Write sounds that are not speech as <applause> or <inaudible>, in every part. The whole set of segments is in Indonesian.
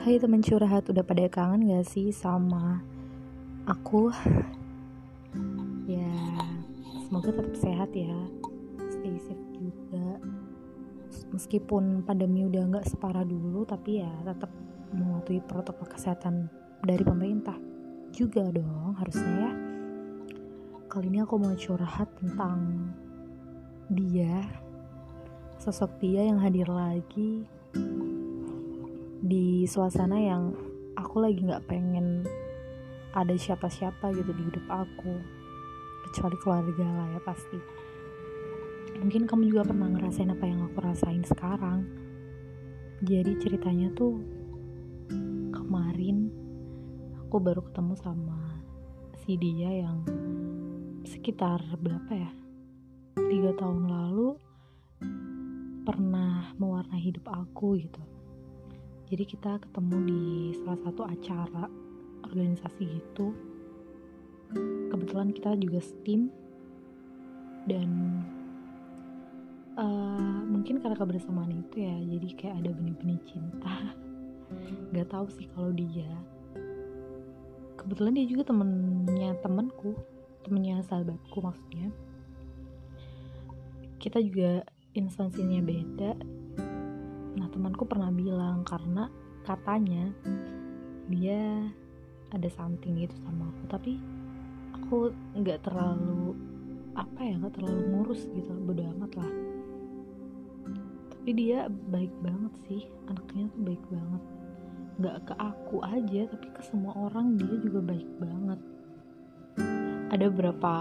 Hai teman curhat, udah pada kangen gak sih sama aku? Ya, semoga tetap sehat ya. Stay safe juga. Meskipun pandemi udah gak separah dulu, tapi ya tetap mematuhi protokol kesehatan dari pemerintah juga dong harusnya ya. Kali ini aku mau curhat tentang dia, sosok dia yang hadir lagi suasana yang aku lagi nggak pengen ada siapa-siapa gitu di hidup aku. Kecuali keluarga lah ya pasti. Mungkin kamu juga pernah ngerasain apa yang aku rasain sekarang. Jadi ceritanya tuh kemarin aku baru ketemu sama si dia yang sekitar berapa ya? Tiga tahun lalu pernah mewarnai hidup aku gitu jadi kita ketemu di salah satu acara organisasi gitu. Kebetulan kita juga steam. Dan uh, mungkin karena kebersamaan itu ya jadi kayak ada benih-benih cinta. <laughs> Nggak tahu sih kalau dia. Kebetulan dia juga temennya temenku temennya sahabatku maksudnya. Kita juga instansinya beda temanku pernah bilang karena katanya dia ada something gitu sama aku tapi aku nggak terlalu apa ya nggak terlalu ngurus gitu bodo amat lah. Tapi dia baik banget sih anaknya tuh baik banget. Nggak ke aku aja tapi ke semua orang dia juga baik banget. Ada beberapa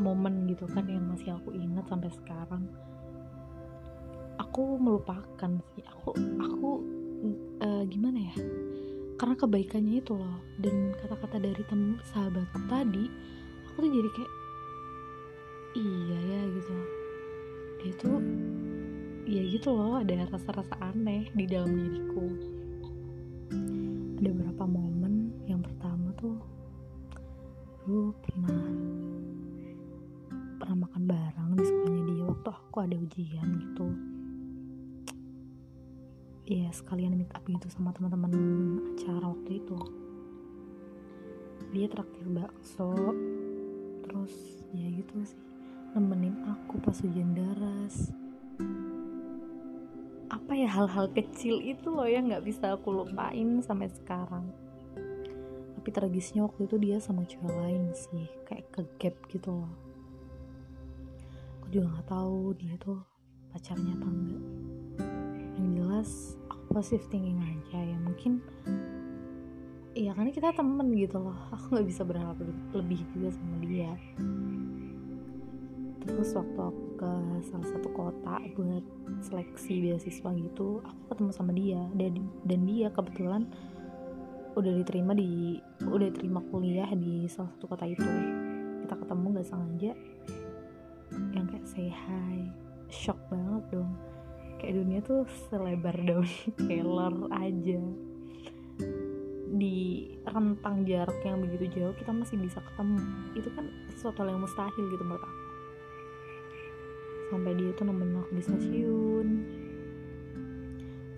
momen gitu kan yang masih aku ingat sampai sekarang aku melupakan sih. Aku aku uh, gimana ya? Karena kebaikannya itu loh. Dan kata-kata dari tem sahabatku tadi aku tuh jadi kayak iya ya gitu. Dia tuh ya gitu loh ada rasa-rasa aneh di dalam diriku. Ada beberapa momen yang pertama tuh lu pernah pernah makan bareng di sekolahnya dia waktu aku ada ujian gitu ya sekalian meet up gitu sama teman-teman acara waktu itu. Dia traktir bakso terus ya gitu sih nemenin aku pas ujian daras apa ya hal-hal kecil itu loh yang nggak bisa aku lupain sampai sekarang. Tapi tragisnya waktu itu dia sama cewek lain sih kayak ke gap gitu loh. Aku juga nggak tahu dia tuh pacarnya apa enggak jelas aku positive thinking aja ya mungkin ya karena kita temen gitu loh. Aku nggak bisa berharap lebih juga sama dia. Terus waktu aku ke salah satu kota buat seleksi beasiswa gitu aku ketemu sama dia. Dan dan dia kebetulan udah diterima di udah diterima kuliah di salah satu kota itu. Kita ketemu gak sengaja. Yang kayak say hi shock banget dong kayak dunia tuh selebar daun <laughs> keler aja. Di rentang jarak yang begitu jauh kita masih bisa ketemu. Itu kan sesuatu yang mustahil gitu menurut aku. Sampai dia tuh nemenin aku di stasiun.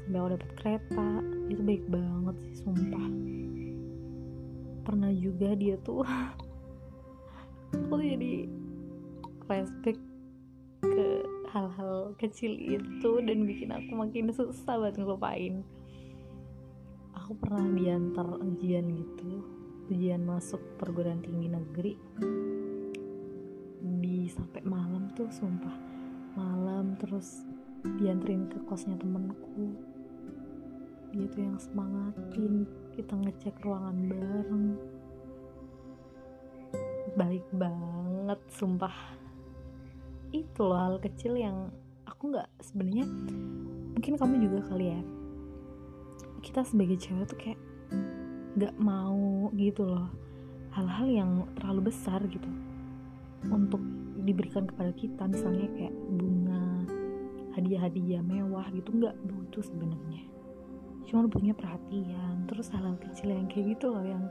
Sampai aku dapet kereta. Itu baik banget sih sumpah. Pernah juga dia tuh <laughs> aku jadi flashback kecil itu dan bikin aku makin susah buat ngelupain. Aku pernah diantar ujian gitu ujian masuk perguruan tinggi negeri. Di sampai malam tuh sumpah. Malam terus dianterin ke kosnya temenku dia tuh yang semangatin kita ngecek ruangan bareng. Baik banget sumpah. Itu loh hal kecil yang aku nggak sebenarnya mungkin kamu juga kali ya. Kita sebagai cewek tuh kayak nggak mau gitu loh hal-hal yang terlalu besar gitu untuk diberikan kepada kita. Misalnya kayak bunga hadiah-hadiah mewah gitu nggak butuh sebenarnya. Cuma punya perhatian terus hal-hal kecil yang kayak gitu loh yang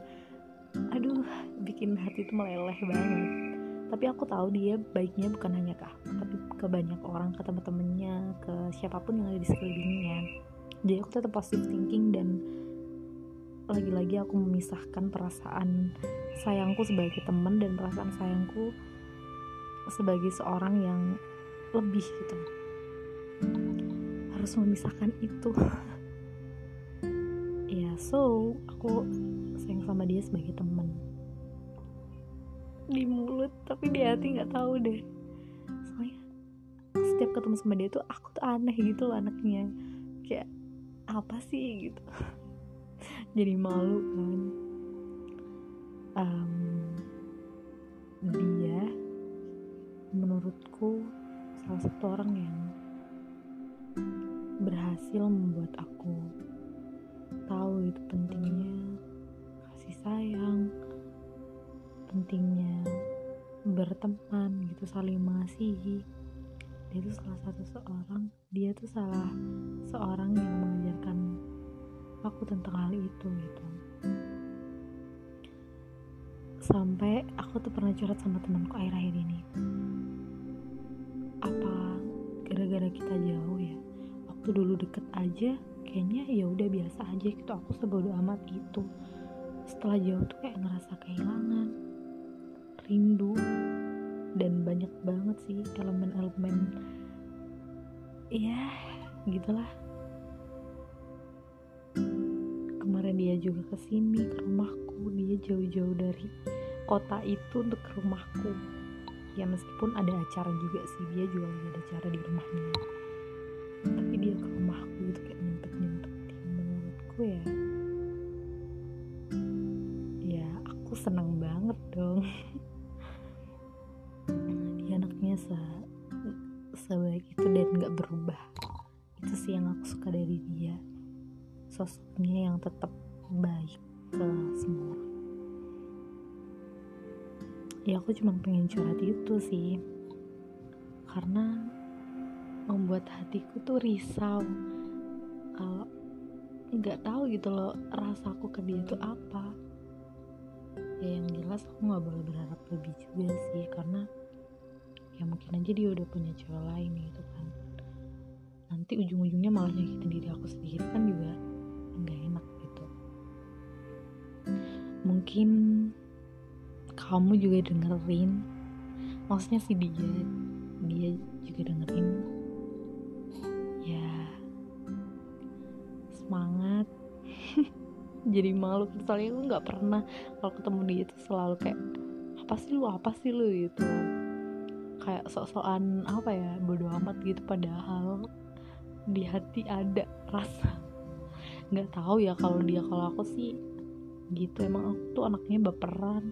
aduh bikin hati itu meleleh banget tapi aku tahu dia baiknya bukan hanya ke aku tapi ke banyak orang ke teman-temannya ke siapa pun yang ada di sekelilingnya. Jadi aku tetap positive thinking dan lagi-lagi aku memisahkan perasaan sayangku sebagai teman dan perasaan sayangku sebagai seorang yang lebih gitu. Harus memisahkan itu. <laughs> Ya so aku sayang sama dia sebagai teman di mulut tapi di hati nggak tahu deh. Soalnya setiap ketemu sama dia tuh aku tuh aneh gitu loh anaknya. Kayak apa sih gitu. <laughs> Jadi malu kan. Um, dia menurutku salah satu orang yang berhasil membuat aku tahu itu pentingnya kasih sayang pentingnya berteman gitu saling mengasihi. Dia itu salah satu seorang dia tuh salah seorang yang mengajarkan aku tentang hal itu gitu. Sampai aku tuh pernah curhat sama temanku akhir-akhir ini. Apa gara-gara kita jauh ya? Waktu dulu deket aja kayaknya ya udah biasa aja gitu. Aku sebodoh amat itu setelah jauh tuh kayak ngerasa kehilangan rindu. Dan banyak banget sih elemen-elemen. Ya gitulah. Kemarin dia juga ke sini ke rumahku. Dia jauh-jauh dari kota itu untuk ke rumahku. Ya meskipun ada acara juga sih. Dia juga lagi ada acara di rumahnya. Tapi dia ke rumahku gitu kayak nyempet nyempetin menurutku ya. Ya aku seneng banget dong <laughs> se sebaik itu dan gak berubah. Itu sih yang aku suka dari dia. Sosoknya yang tetap baik ke semua. Ya aku cuma pengen curhat itu sih. Karena membuat hatiku tuh risau. Kalau nggak tahu gitu loh rasaku ke dia tuh apa. Ya yang jelas aku nggak boleh berharap lebih juga sih karena ya mungkin aja dia udah punya cewek lain gitu kan. Nanti ujung-ujungnya malah nyakitin diri aku sendiri kan juga nggak enak gitu. Mungkin kamu juga dengerin maksudnya sih dia dia juga dengerin. Ya semangat. <laughs> Jadi malu soalnya aku nggak pernah kalau ketemu dia itu selalu kayak apa sih lu? Apa sih lu? gitu kayak sok-sokan apa ya bodo amat gitu padahal di hati ada rasa. Nggak tahu ya kalau dia kalau aku sih gitu. Emang aku tuh anaknya baperan.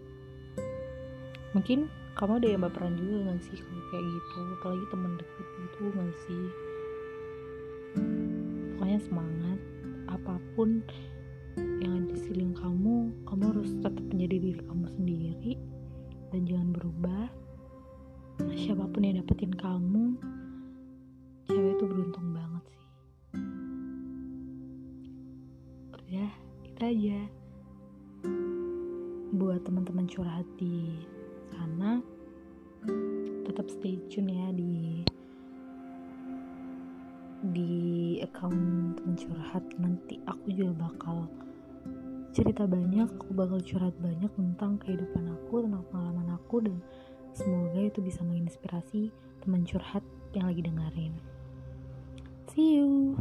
Mungkin kamu ada yang baperan juga gak sih kalau kayak gitu? Apalagi temen deket gitu gak sih? Pokoknya semangat. Apa pun yang ada di kamu kamu harus tetap menjadi diri kamu sendiri dan jangan berubah siapa pun yang dapetin kamu cewek itu beruntung banget sih. Udah itu aja. Buat teman-teman curhat di sana tetap stay tune ya di di account teman curhat. Nanti aku juga bakal cerita banyak aku bakal curhat banyak tentang kehidupan aku tentang pengalaman aku dan Semoga itu bisa menginspirasi teman curhat yang lagi dengerin. See you.